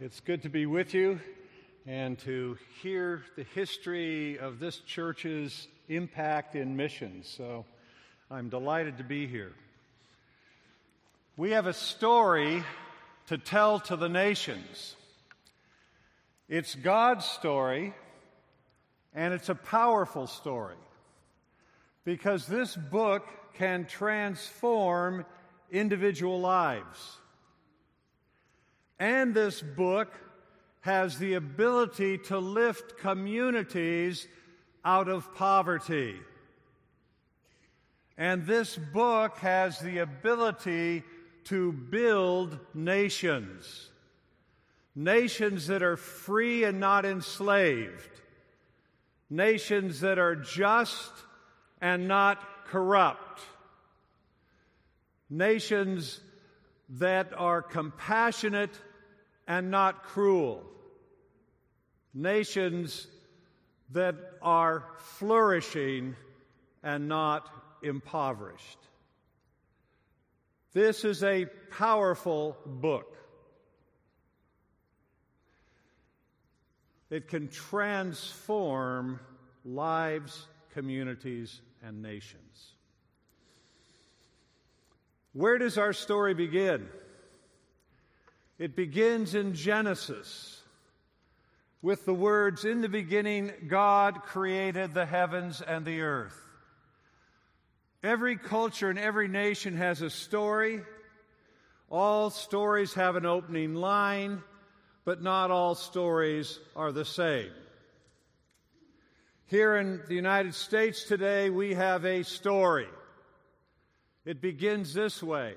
It's good to be with you and to hear the history of this church's impact in missions. So I'm delighted to be here. We have a story to tell to the nations. It's God's story, and it's a powerful story because this book can transform individual lives. And this book has the ability to lift communities out of poverty. And this book has the ability to build nations. Nations that are free and not enslaved. Nations that are just and not corrupt. Nations that are compassionate and not cruel. Nations that are flourishing and not impoverished. This is a powerful book. It can transform lives, communities, and nations. Where does our story begin? It begins in Genesis with the words In the beginning, God created the heavens and the earth. Every culture and every nation has a story. All stories have an opening line, but not all stories are the same. Here in the United States today, we have a story. It begins this way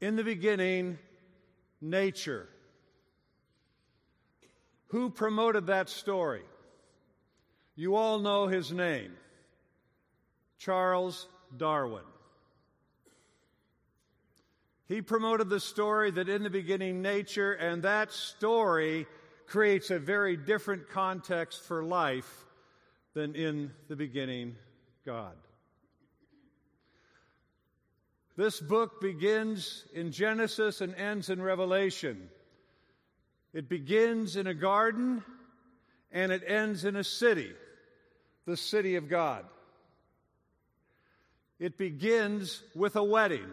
In the beginning, nature. Who promoted that story? You all know his name Charles Darwin. He promoted the story that in the beginning, nature, and that story creates a very different context for life than in the beginning, God. This book begins in Genesis and ends in Revelation. It begins in a garden and it ends in a city, the city of God. It begins with a wedding.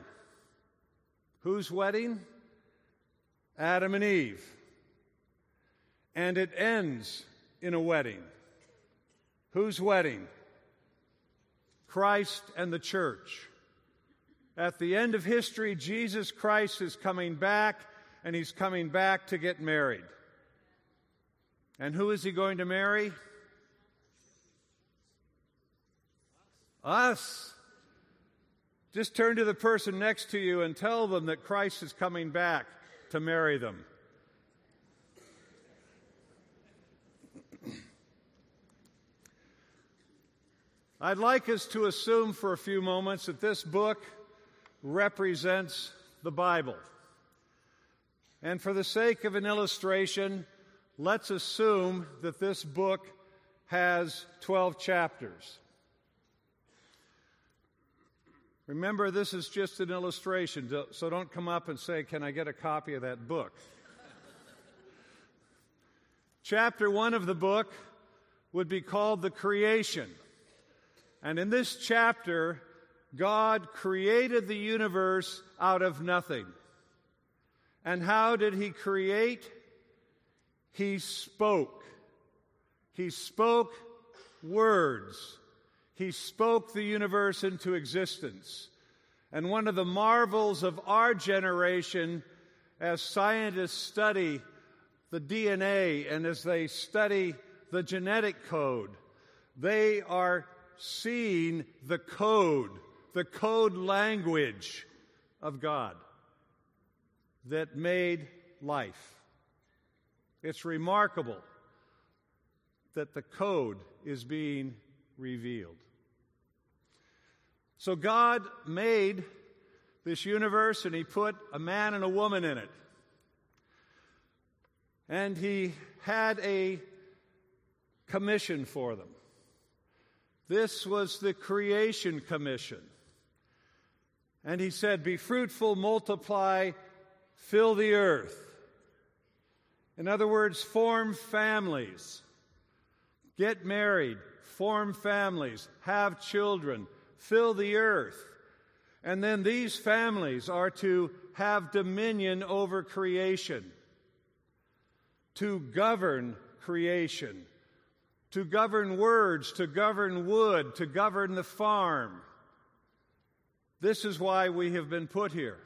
Whose wedding? Adam and Eve. And it ends in a wedding. Whose wedding? Christ and the church. At the end of history, Jesus Christ is coming back, and he's coming back to get married. And who is he going to marry? Us. Just turn to the person next to you and tell them that Christ is coming back to marry them. I'd like us to assume for a few moments that this book represents the Bible. And for the sake of an illustration, let's assume that this book has 12 chapters. Remember, this is just an illustration, so don't come up and say, Can I get a copy of that book? Chapter one of the book would be called The Creation. And in this chapter, God created the universe out of nothing. And how did He create? He spoke. He spoke words. He spoke the universe into existence. And one of the marvels of our generation, as scientists study the DNA and as they study the genetic code, they are seeing the code the code language of God that made life. It's remarkable that the code is being revealed. So God made this universe and He put a man and a woman in it. And He had a commission for them. This was the creation commission. And he said, Be fruitful, multiply, fill the earth. In other words, form families. Get married, form families, have children, fill the earth. And then these families are to have dominion over creation, to govern creation, to govern words, to govern wood, to govern the farm. This is why we have been put here.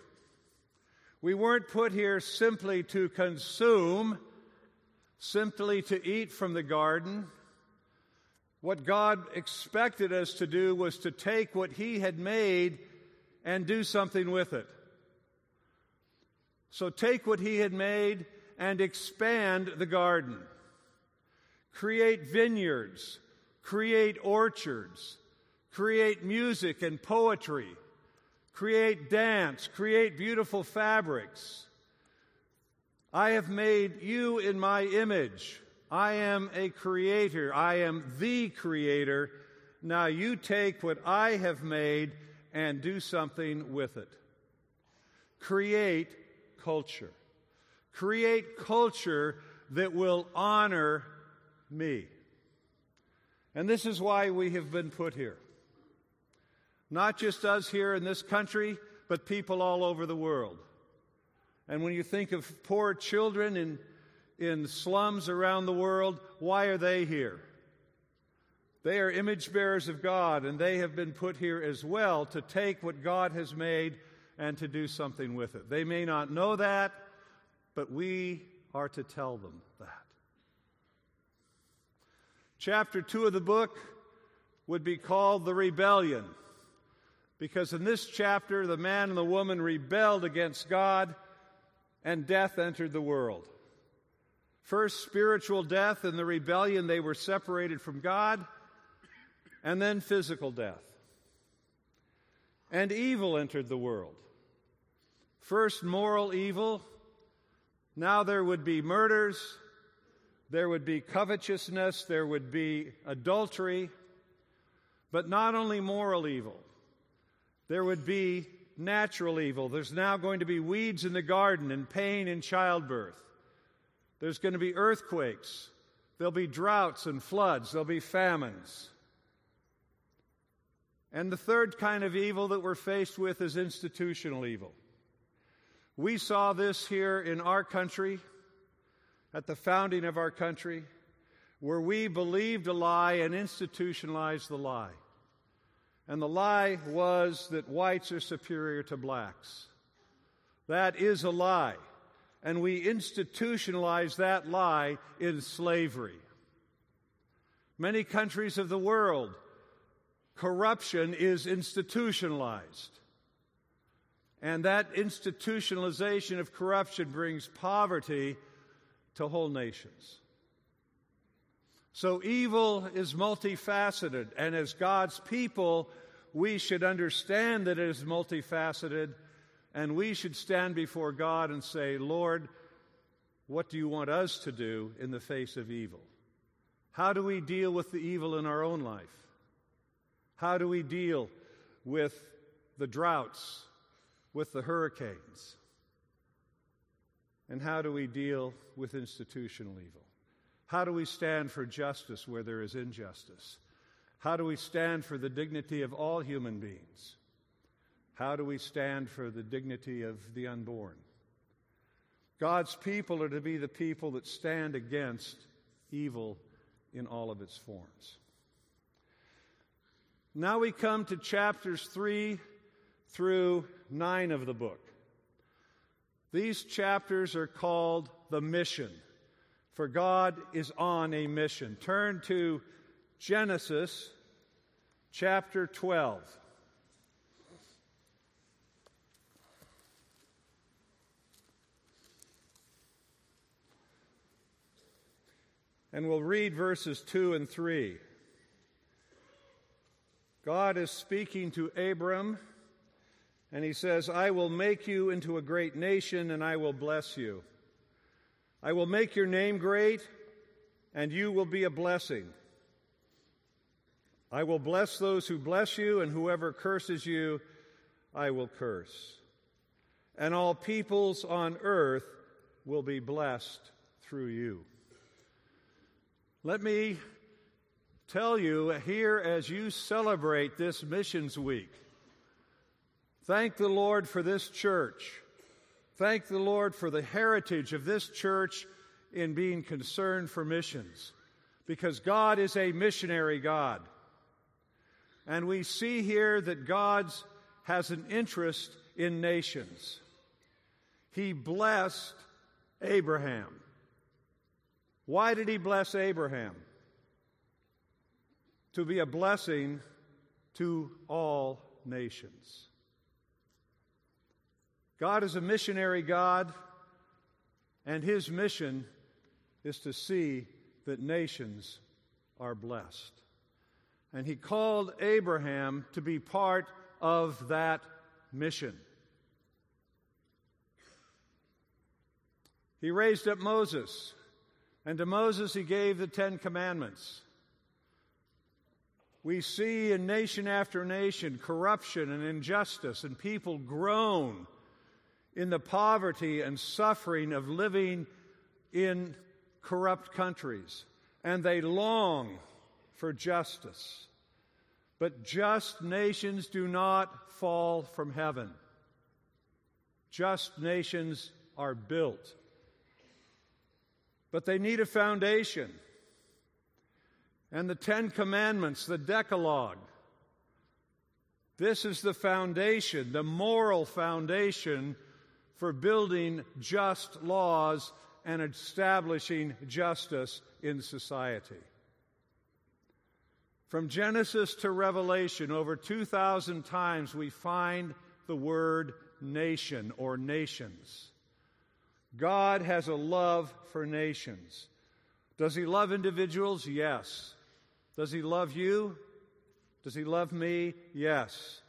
We weren't put here simply to consume, simply to eat from the garden. What God expected us to do was to take what He had made and do something with it. So take what He had made and expand the garden. Create vineyards, create orchards, create music and poetry, create dance, create beautiful fabrics. I have made you in my image. I am a creator. I am the creator. Now you take what I have made and do something with it. Create culture. Create culture that will honor me. And this is why we have been put here. Not just us here in this country, but people all over the world. And when you think of poor children in in slums around the world, why are they here? They are image bearers of God, and they have been put here as well to take what God has made and to do something with it. They may not know that, but we are to tell them that. Chapter 2 of the book would be called The Rebellion, because in this chapter, the man and the woman rebelled against God, and death entered the world. First, spiritual death in the rebellion, they were separated from God, and then physical death. And evil entered the world. First, moral evil. Now there would be murders, there would be covetousness, there would be adultery, but not only moral evil, there would be natural evil. There's now going to be weeds in the garden and pain in childbirth. There's going to be earthquakes. There'll be droughts and floods. There'll be famines. And the third kind of evil that we're faced with is institutional evil. We saw this here in our country at the founding of our country, where we believed a lie and institutionalized the lie. And the lie was that whites are superior to blacks. That is a lie and we institutionalize that lie in slavery. Many countries of the world, corruption is institutionalized. And that institutionalization of corruption brings poverty to whole nations. So evil is multifaceted, and as God's people, we should understand that it is multifaceted and we should stand before God and say, Lord, what do you want us to do in the face of evil? How do we deal with the evil in our own life? How do we deal with the droughts, with the hurricanes? And how do we deal with institutional evil? How do we stand for justice where there is injustice? How do we stand for the dignity of all human beings? How do we stand for the dignity of the unborn? God's people are to be the people that stand against evil in all of its forms. Now we come to chapters 3 through 9 of the book. These chapters are called the mission, for God is on a mission. Turn to Genesis chapter 12. And we'll read verses 2 and 3. God is speaking to Abram, and he says, I will make you into a great nation, and I will bless you. I will make your name great, and you will be a blessing. I will bless those who bless you, and whoever curses you, I will curse. And all peoples on earth will be blessed through you. Let me tell you here as you celebrate this Missions Week, thank the Lord for this church. Thank the Lord for the heritage of this church in being concerned for missions, because God is a missionary God. And we see here that God has an interest in nations. He blessed Abraham. Why did he bless Abraham? To be a blessing to all nations. God is a missionary God, and his mission is to see that nations are blessed. And he called Abraham to be part of that mission. He raised up Moses, and to Moses he gave the Ten Commandments. We see in nation after nation corruption and injustice, and people groan in the poverty and suffering of living in corrupt countries, and they long for justice. But just nations do not fall from heaven. Just nations are built. But they need a foundation. And the Ten Commandments, the Decalogue, this is the foundation, the moral foundation for building just laws and establishing justice in society. From Genesis to Revelation, over 2,000 times we find the word nation or nations. God has a love for nations. Does He love individuals? Yes. Does He love you? Does He love me? Yes.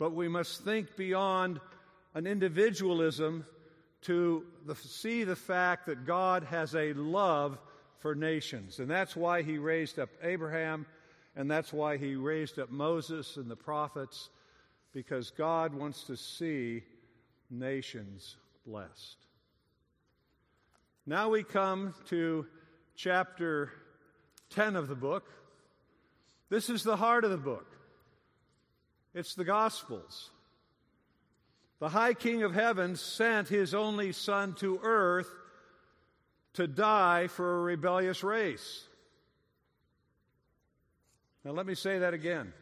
But we must think beyond an individualism to the, see the fact that God has a love for nations. And that's why He raised up Abraham and that's why he raised up Moses and the prophets, because God wants to see nations blessed. Now we come to chapter 10 of the book. This is the heart of the book. It's the Gospels. The High King of Heaven sent his only Son to earth to die for a rebellious race. Now, let me say that again.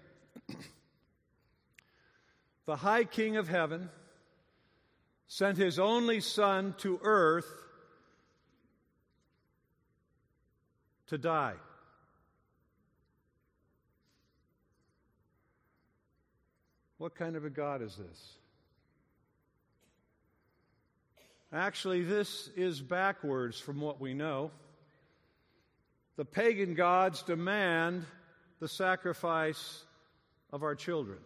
the High King of Heaven sent his only Son to earth to die. What kind of a God is this? Actually, this is backwards from what we know. The pagan gods demand the sacrifice of our children.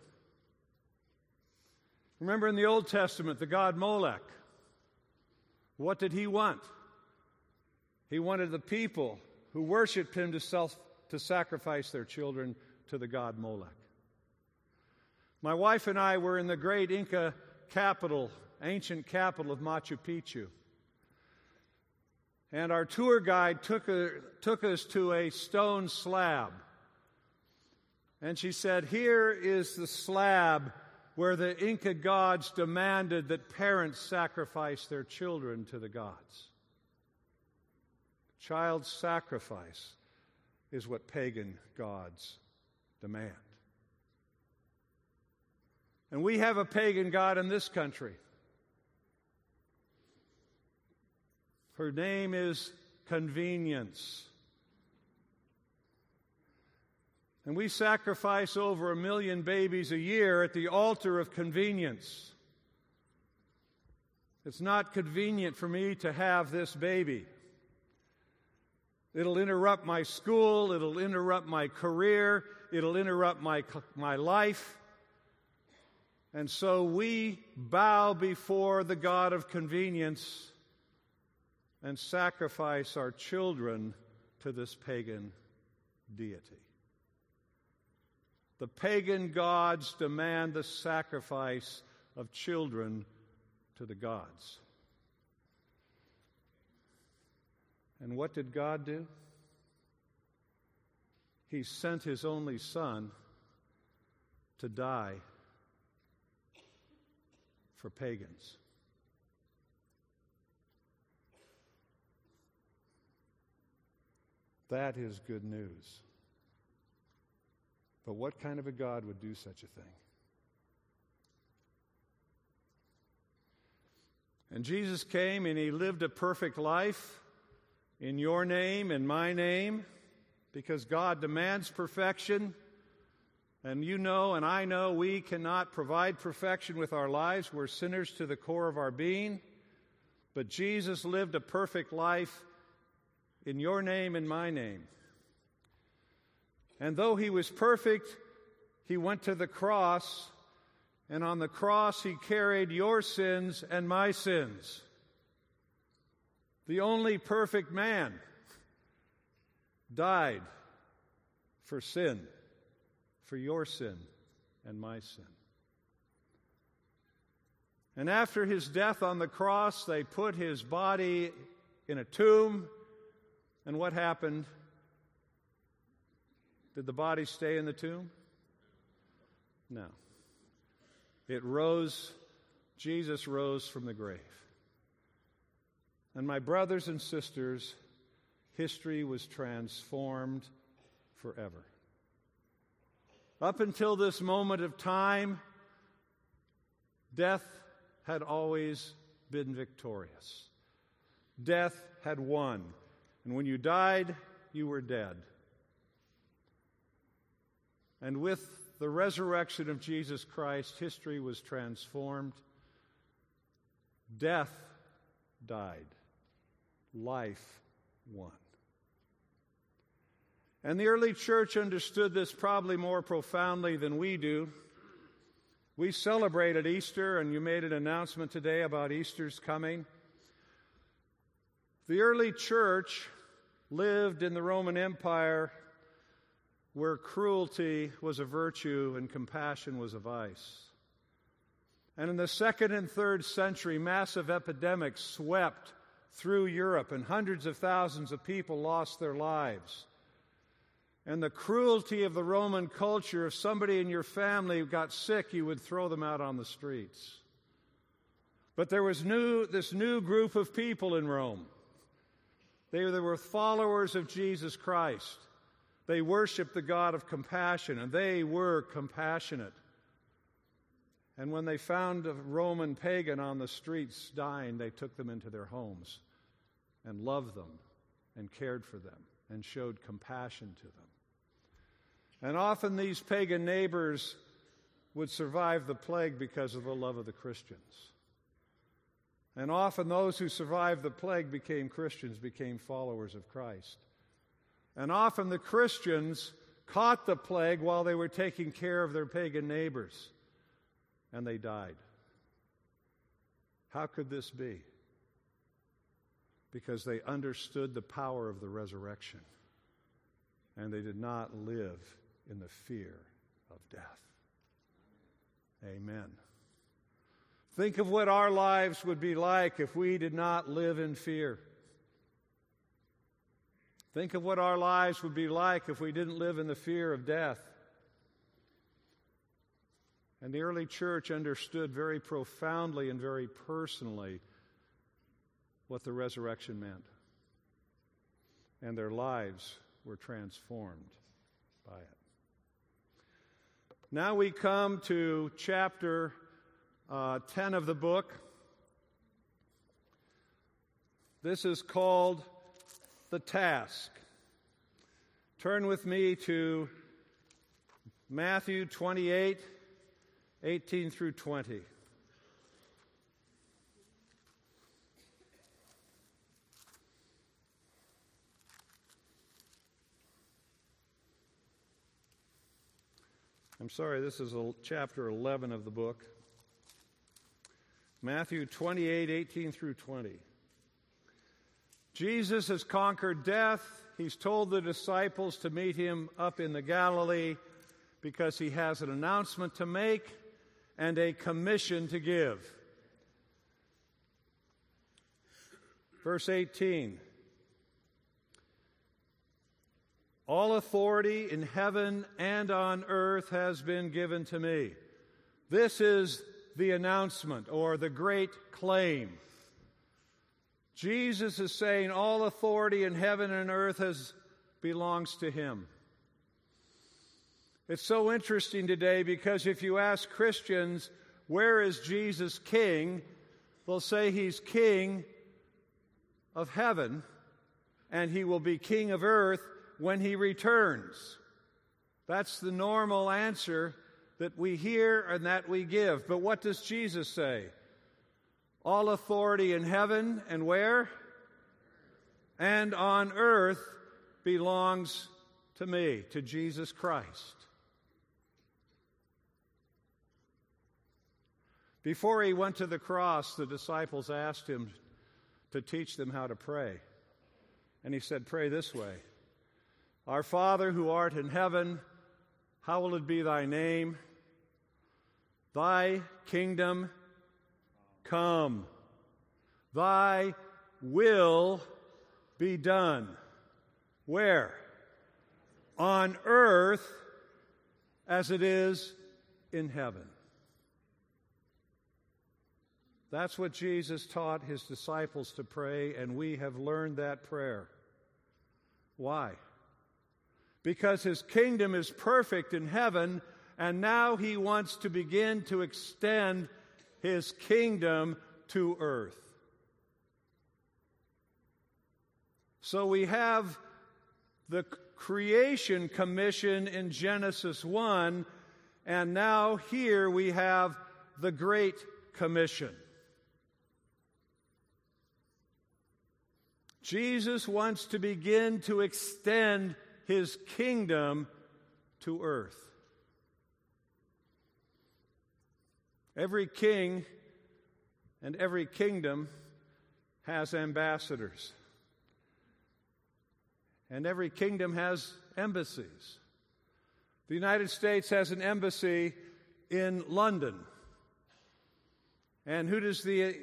Remember in the Old Testament, the god Molech. What did he want? He wanted the people who worshiped him to, self, to sacrifice their children to the god Molech. My wife and I were in the great Inca capital, ancient capital of Machu Picchu. And our tour guide took, a, took us to a stone slab and she said, Here is the slab where the Inca gods demanded that parents sacrifice their children to the gods. Child sacrifice is what pagan gods demand. And we have a pagan god in this country. Her name is convenience. And we sacrifice over a million babies a year at the altar of convenience. It's not convenient for me to have this baby. It'll interrupt my school, it'll interrupt my career, it'll interrupt my, my life. And so we bow before the God of convenience and sacrifice our children to this pagan deity. The pagan gods demand the sacrifice of children to the gods. And what did God do? He sent his only son to die for pagans. That is good news. But what kind of a God would do such a thing? And Jesus came and he lived a perfect life in your name and my name because God demands perfection. And you know, and I know, we cannot provide perfection with our lives. We're sinners to the core of our being. But Jesus lived a perfect life in your name and my name. And though he was perfect, he went to the cross, and on the cross he carried your sins and my sins. The only perfect man died for sin, for your sin and my sin. And after his death on the cross, they put his body in a tomb. And what happened? Did the body stay in the tomb? No. It rose, Jesus rose from the grave. And my brothers and sisters, history was transformed forever. Up until this moment of time, death had always been victorious. Death had won. And when you died, you were dead. And with the resurrection of Jesus Christ, history was transformed. Death died, life won. And the early church understood this probably more profoundly than we do. We celebrated Easter, and you made an announcement today about Easter's coming. The early church lived in the Roman Empire where cruelty was a virtue and compassion was a vice. And in the second and third century, massive epidemics swept through Europe, and hundreds of thousands of people lost their lives and the cruelty of the Roman culture. If somebody in your family got sick, you would throw them out on the streets. But there was new, this new group of people in Rome. They, they were followers of Jesus Christ. They worshiped the God of compassion, and they were compassionate. And when they found a Roman pagan on the streets dying, they took them into their homes and loved them and cared for them and showed compassion to them. And often these pagan neighbors would survive the plague because of the love of the Christians. And often those who survived the plague became Christians, became followers of Christ. And often the Christians caught the plague while they were taking care of their pagan neighbors, and they died. How could this be? Because they understood the power of the resurrection, and they did not live in the fear of death. Amen. Think of what our lives would be like if we did not live in fear. Think of what our lives would be like if we didn't live in the fear of death. And the early church understood very profoundly and very personally what the resurrection meant. And their lives were transformed by it. Now we come to chapter uh, 10 of the book. This is called The Task. Turn with me to Matthew 28 18 through 20. I'm sorry, this is a, chapter 11 of the book. Matthew 28 18 through 20. Jesus has conquered death. He's told the disciples to meet him up in the Galilee because he has an announcement to make and a commission to give. Verse 18 All authority in heaven and on earth has been given to me. This is the announcement or the great claim. Jesus is saying all authority in heaven and earth has belongs to him. It's so interesting today because if you ask Christians, where is Jesus king? They'll say he's king of heaven and he will be king of earth when he returns. That's the normal answer that we hear and that we give. But what does Jesus say? All authority in heaven and where? And on earth belongs to me, to Jesus Christ. Before he went to the cross, the disciples asked him to teach them how to pray. And he said, Pray this way Our Father who art in heaven, hallowed be thy name. Thy kingdom come. Thy will be done. Where? On earth as it is in heaven. That's what Jesus taught his disciples to pray, and we have learned that prayer. Why? Because his kingdom is perfect in heaven, and now he wants to begin to extend his kingdom to earth. So we have the creation commission in Genesis 1, and now here we have the Great Commission. Jesus wants to begin to extend his kingdom to earth. Every king and every kingdom has ambassadors. And every kingdom has embassies. The United States has an embassy in London. And who does the,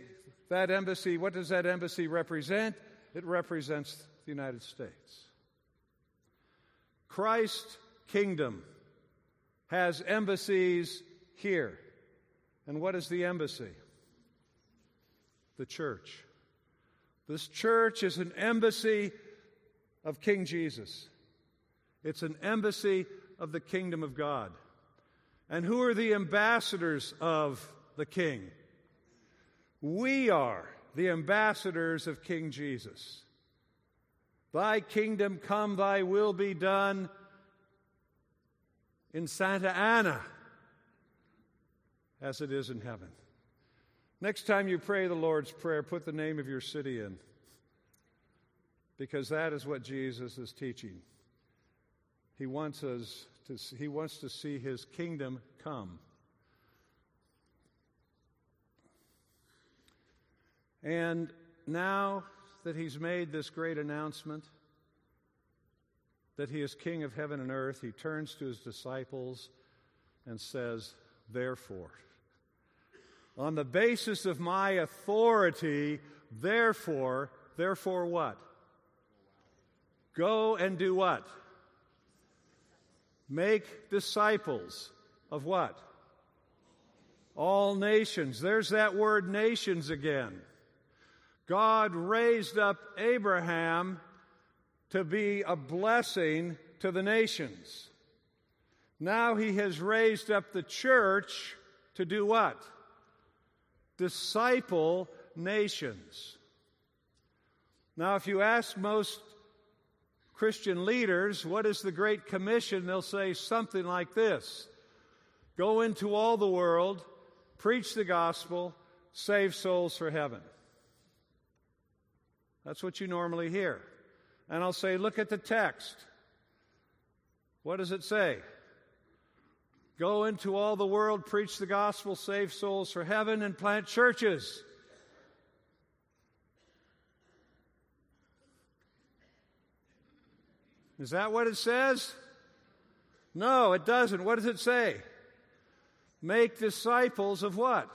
that embassy, what does that embassy represent? it represents the United States. Christ's kingdom has embassies here. And what is the embassy? The church. This church is an embassy of King Jesus. It's an embassy of the kingdom of God. And who are the ambassadors of the king? We are the ambassadors of King Jesus. Thy kingdom come, thy will be done in Santa Ana as it is in heaven. Next time you pray the Lord's Prayer, put the name of your city in because that is what Jesus is teaching. He wants us to, he wants to see his kingdom come. And now that he's made this great announcement that he is king of heaven and earth, he turns to his disciples and says, Therefore, on the basis of my authority, therefore, therefore what? Go and do what? Make disciples of what? All nations. There's that word nations again. God raised up Abraham to be a blessing to the nations. Now he has raised up the church to do what? Disciple nations. Now, if you ask most Christian leaders, what is the Great Commission? They'll say something like this Go into all the world, preach the gospel, save souls for heaven. That's what you normally hear. And I'll say, look at the text. What does it say? Go into all the world, preach the gospel, save souls for heaven, and plant churches. Is that what it says? No, it doesn't. What does it say? Make disciples of what?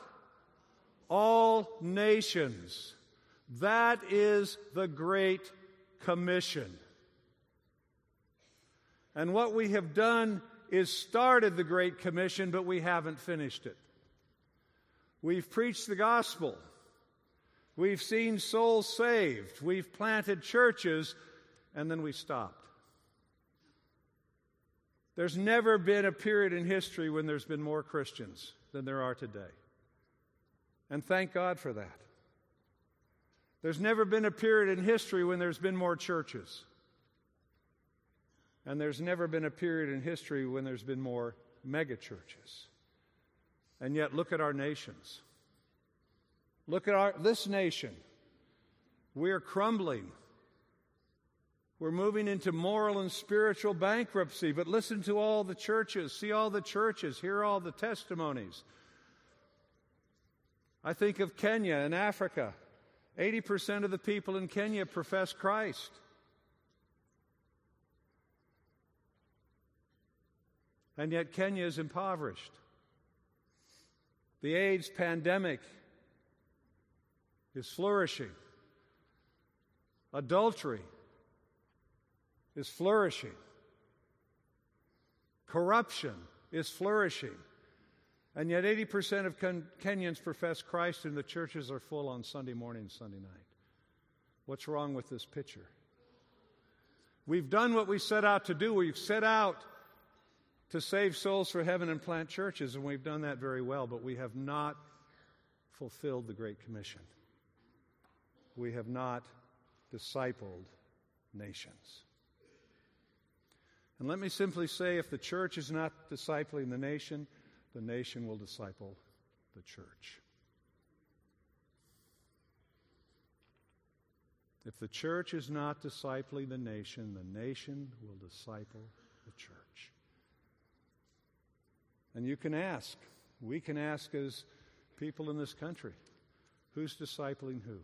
All nations. That is the Great Commission. And what we have done is started the Great Commission, but we haven't finished it. We've preached the gospel. We've seen souls saved. We've planted churches, and then we stopped. There's never been a period in history when there's been more Christians than there are today. And thank God for that. There's never been a period in history when there's been more churches. And there's never been a period in history when there's been more megachurches. And yet, look at our nations. Look at our, this nation. We're crumbling. We're moving into moral and spiritual bankruptcy. But listen to all the churches, see all the churches, hear all the testimonies. I think of Kenya and Africa. 80% of the people in Kenya profess Christ. And yet, Kenya is impoverished. The AIDS pandemic is flourishing. Adultery is flourishing. Corruption is flourishing. And yet, 80% of Kenyans profess Christ, and the churches are full on Sunday morning and Sunday night. What's wrong with this picture? We've done what we set out to do. We've set out to save souls for heaven and plant churches, and we've done that very well, but we have not fulfilled the Great Commission. We have not discipled nations. And let me simply say if the church is not discipling the nation, the nation will disciple the church. If the church is not discipling the nation, the nation will disciple the church. And you can ask, we can ask as people in this country, who's discipling who?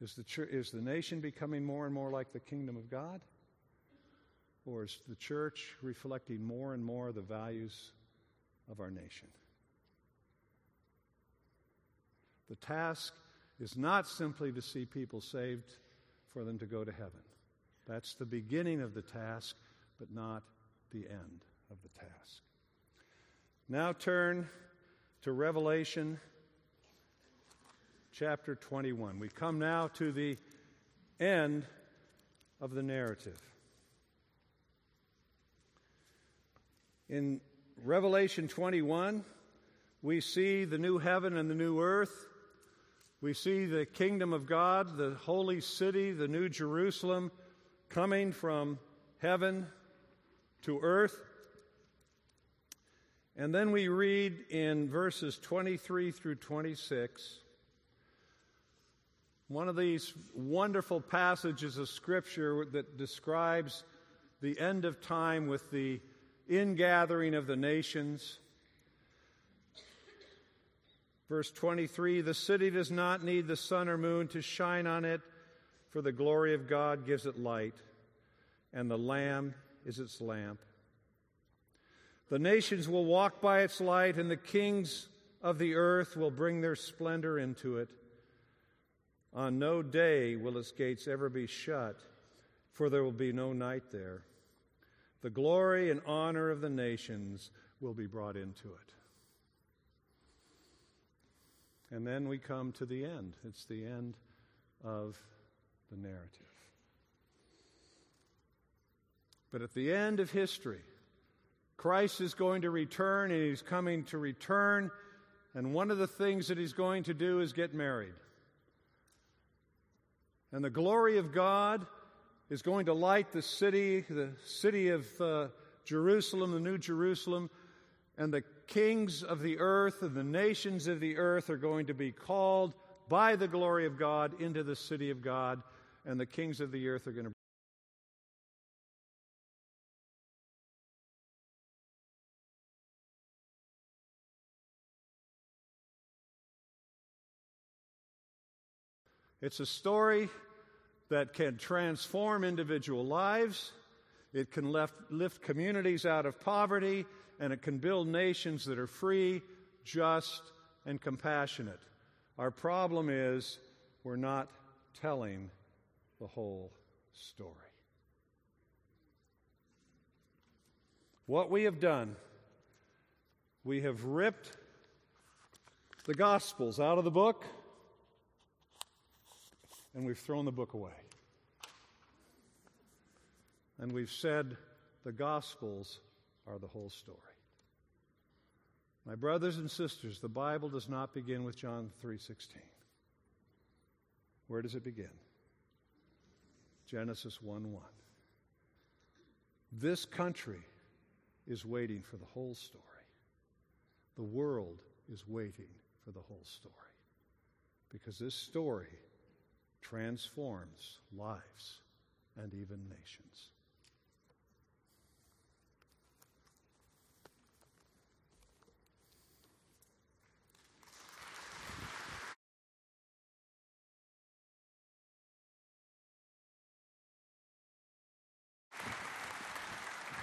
Is the, church, is the nation becoming more and more like the kingdom of God? Or is the church reflecting more and more the values of our nation? The task is not simply to see people saved for them to go to heaven. That's the beginning of the task, but not the end of the task. Now turn to Revelation chapter 21. We come now to the end of the narrative. In Revelation 21, we see the new heaven and the new earth. We see the kingdom of God, the holy city, the new Jerusalem, coming from heaven to earth. And then we read in verses 23 through 26 one of these wonderful passages of Scripture that describes the end of time with the ingathering of the nations. Verse 23 The city does not need the sun or moon to shine on it, for the glory of God gives it light, and the Lamb is its lamp. The nations will walk by its light, and the kings of the earth will bring their splendor into it. On no day will its gates ever be shut, for there will be no night there. The glory and honor of the nations will be brought into it. And then we come to the end. It's the end of the narrative. But at the end of history, Christ is going to return, and he's coming to return. And one of the things that he's going to do is get married. And the glory of God is going to light the city, the city of uh, Jerusalem, the New Jerusalem, and the kings of the earth and the nations of the earth are going to be called by the glory of God into the city of God, and the kings of the earth are going to It's a story that can transform individual lives, it can lift, communities out of poverty, and it can build nations that are free, just, and compassionate. Our problem is we're not telling the whole story. What we have done, we have ripped the Gospels out of the book and we've thrown the book away. And we've said the Gospels are the whole story. My brothers and sisters, the Bible does not begin with John 3:16. Where does it begin? Genesis 1:1. This country is waiting for the whole story. The world is waiting for the whole story. Because this story transforms lives and even nations.